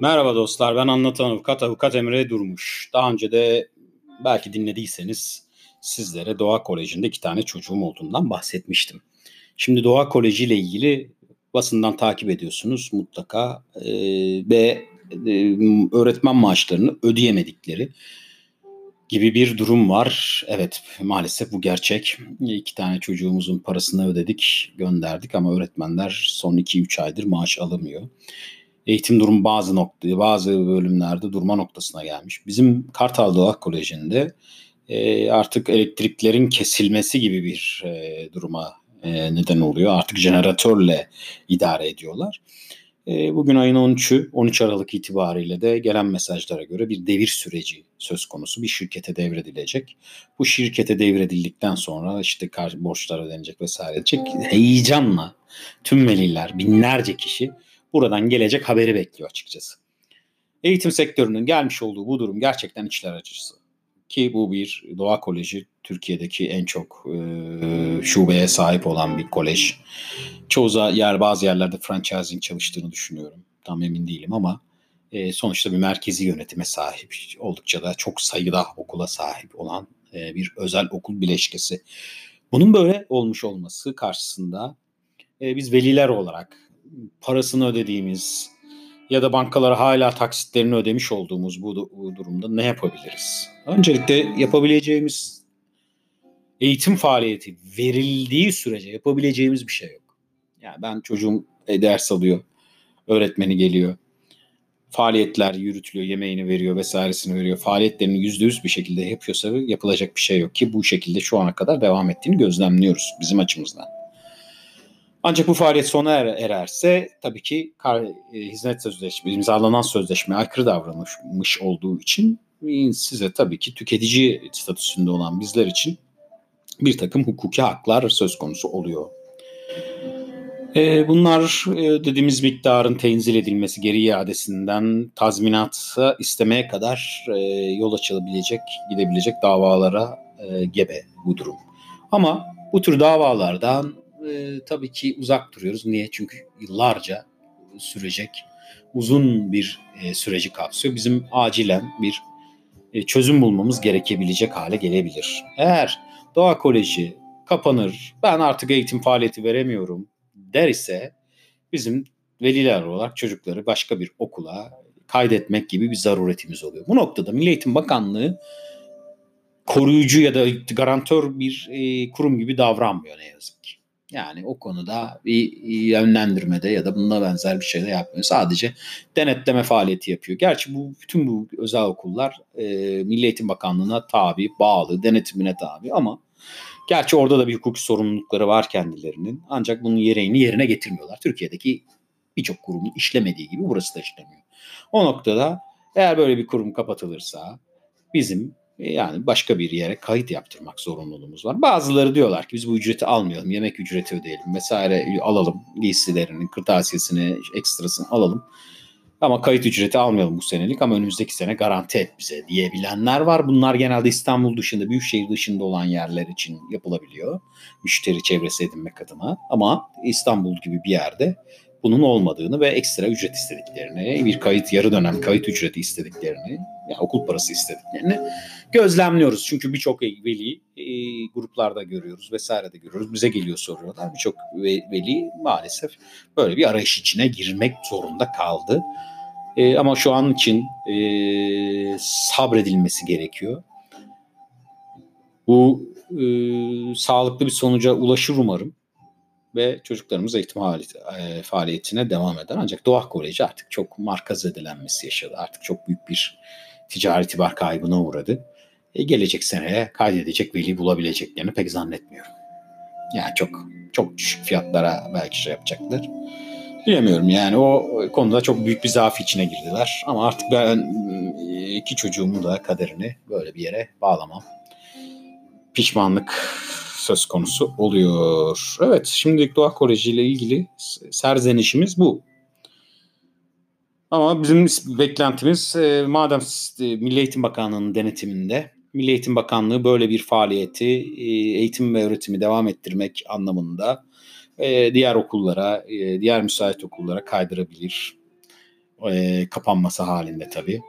Merhaba dostlar, ben anlatan avukat, avukat Emre Durmuş. Daha önce de belki dinlediyseniz sizlere Doğa Koleji'nde iki tane çocuğum olduğundan bahsetmiştim. Şimdi Doğa Koleji ile ilgili basından takip ediyorsunuz mutlaka ee, ve e, öğretmen maaşlarını ödeyemedikleri gibi bir durum var. Evet maalesef bu gerçek. İki tane çocuğumuzun parasını ödedik, gönderdik ama öğretmenler son 2-3 aydır maaş alamıyor eğitim durum bazı noktada, bazı bölümlerde durma noktasına gelmiş. Bizim Kartal Doğa Koleji'nde e, artık elektriklerin kesilmesi gibi bir e, duruma e, neden oluyor. Artık jeneratörle idare ediyorlar. E, bugün ayın 13'ü, 13 Aralık itibariyle de gelen mesajlara göre bir devir süreci söz konusu. Bir şirkete devredilecek. Bu şirkete devredildikten sonra işte borçlar ödenecek vesaire edecek. Heyecanla tüm veliler, binlerce kişi buradan gelecek haberi bekliyor açıkçası. Eğitim sektörünün gelmiş olduğu bu durum gerçekten içler acısı. Ki bu bir Doğa Koleji Türkiye'deki en çok e, şubeye sahip olan bir kolej. Çoğu yer bazı yerlerde franchising çalıştığını düşünüyorum. Tam emin değilim ama e, sonuçta bir merkezi yönetime sahip. Oldukça da çok sayıda okula sahip olan e, bir özel okul bileşkesi. Bunun böyle olmuş olması karşısında e, biz veliler olarak parasını ödediğimiz ya da bankalara hala taksitlerini ödemiş olduğumuz bu, bu durumda ne yapabiliriz? Öncelikle yapabileceğimiz eğitim faaliyeti verildiği sürece yapabileceğimiz bir şey yok. Yani ben çocuğum e, ders alıyor, öğretmeni geliyor, faaliyetler yürütülüyor, yemeğini veriyor vesairesini veriyor. Faaliyetlerini yüzde yüz bir şekilde yapıyorsa yapılacak bir şey yok ki bu şekilde şu ana kadar devam ettiğini gözlemliyoruz bizim açımızdan. Ancak bu faaliyet sona er, ererse tabii ki kar, e, hizmet sözleşme, imzalanan sözleşme aykırı davranmış olduğu için size tabii ki tüketici statüsünde olan bizler için bir takım hukuki haklar söz konusu oluyor. E, bunlar e, dediğimiz miktarın tenzil edilmesi geri iadesinden tazminatı istemeye kadar e, yol açılabilecek, gidebilecek davalara e, gebe bu durum. Ama bu tür davalardan e, tabii ki uzak duruyoruz. Niye? Çünkü yıllarca sürecek uzun bir e, süreci kapsıyor. Bizim acilen bir e, çözüm bulmamız gerekebilecek hale gelebilir. Eğer Doğa Koleji kapanır, ben artık eğitim faaliyeti veremiyorum der ise bizim veliler olarak çocukları başka bir okula kaydetmek gibi bir zaruretimiz oluyor. Bu noktada Milli Eğitim Bakanlığı koruyucu ya da garantör bir e, kurum gibi davranmıyor ne yazık ki. Yani o konuda bir yönlendirmede ya da bununla benzer bir şey de yapmıyor. Sadece denetleme faaliyeti yapıyor. Gerçi bu bütün bu özel okullar e, Milli Eğitim Bakanlığı'na tabi, bağlı, denetimine tabi ama gerçi orada da bir hukuki sorumlulukları var kendilerinin. Ancak bunun yereğini yerine getirmiyorlar. Türkiye'deki birçok kurumun işlemediği gibi burası da işlemiyor. O noktada eğer böyle bir kurum kapatılırsa bizim yani başka bir yere kayıt yaptırmak zorunluluğumuz var. Bazıları diyorlar ki biz bu ücreti almayalım, yemek ücreti ödeyelim vesaire alalım, giysilerini, kırtasiyesini, ekstrasını alalım. Ama kayıt ücreti almayalım bu senelik ama önümüzdeki sene garanti et bize diyebilenler var. Bunlar genelde İstanbul dışında, büyükşehir dışında olan yerler için yapılabiliyor. Müşteri çevresi edinmek adına. Ama İstanbul gibi bir yerde bunun olmadığını ve ekstra ücret istediklerini, bir kayıt yarı dönem kayıt ücreti istediklerini, yani okul parası istediklerini gözlemliyoruz. Çünkü birçok veli e, gruplarda görüyoruz vesaire de görüyoruz. Bize geliyor soruyorlar. Birçok veli maalesef böyle bir arayış içine girmek zorunda kaldı. E, ama şu an için e, sabredilmesi gerekiyor. Bu e, sağlıklı bir sonuca ulaşır umarım ve çocuklarımız eğitim e, faaliyetine devam eder. Ancak Doğa Koleji artık çok marka zedelenmesi yaşadı. Artık çok büyük bir ticari itibar kaybına uğradı. E, gelecek seneye kaydedecek veli bulabileceklerini pek zannetmiyorum. Yani çok çok düşük fiyatlara belki şey yapacaklar. Bilemiyorum yani o konuda çok büyük bir zaaf içine girdiler. Ama artık ben e, iki çocuğumun da kaderini böyle bir yere bağlamam. Pişmanlık söz konusu oluyor. Evet şimdilik Doğa Koleji ile ilgili serzenişimiz bu. Ama bizim beklentimiz e, madem e, Milli Eğitim Bakanlığı'nın denetiminde Milli Eğitim Bakanlığı böyle bir faaliyeti e, eğitim ve öğretimi devam ettirmek anlamında diğer okullara, diğer müsait okullara kaydırabilir. e, kapanması halinde tabii.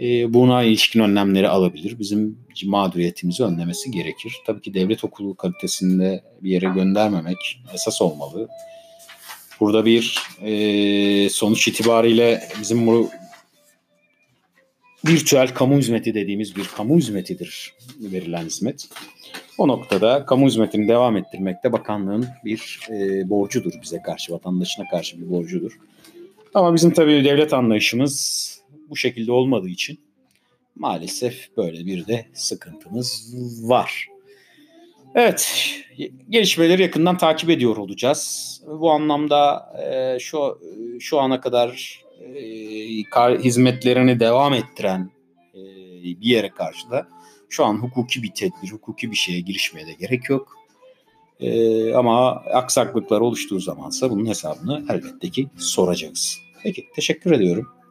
E, buna ilişkin önlemleri alabilir. Bizim mağduriyetimizi önlemesi gerekir. Tabii ki devlet okulu kalitesinde bir yere göndermemek esas olmalı. Burada bir e, sonuç itibariyle bizim bu virtüel kamu hizmeti dediğimiz bir kamu hizmetidir verilen hizmet. O noktada kamu hizmetini devam ettirmekte bakanlığın bir e, borcudur bize karşı, vatandaşına karşı bir borcudur. Ama bizim tabii devlet anlayışımız bu şekilde olmadığı için maalesef böyle bir de sıkıntımız var. Evet, gelişmeleri yakından takip ediyor olacağız. Bu anlamda e, şu şu ana kadar e, hizmetlerini devam ettiren e, bir yere karşı da şu an hukuki bir tedbir, hukuki bir şeye girişmeye de gerek yok. Ama aksaklıklar oluştuğu zamansa bunun hesabını elbette ki soracağız. Peki teşekkür ediyorum.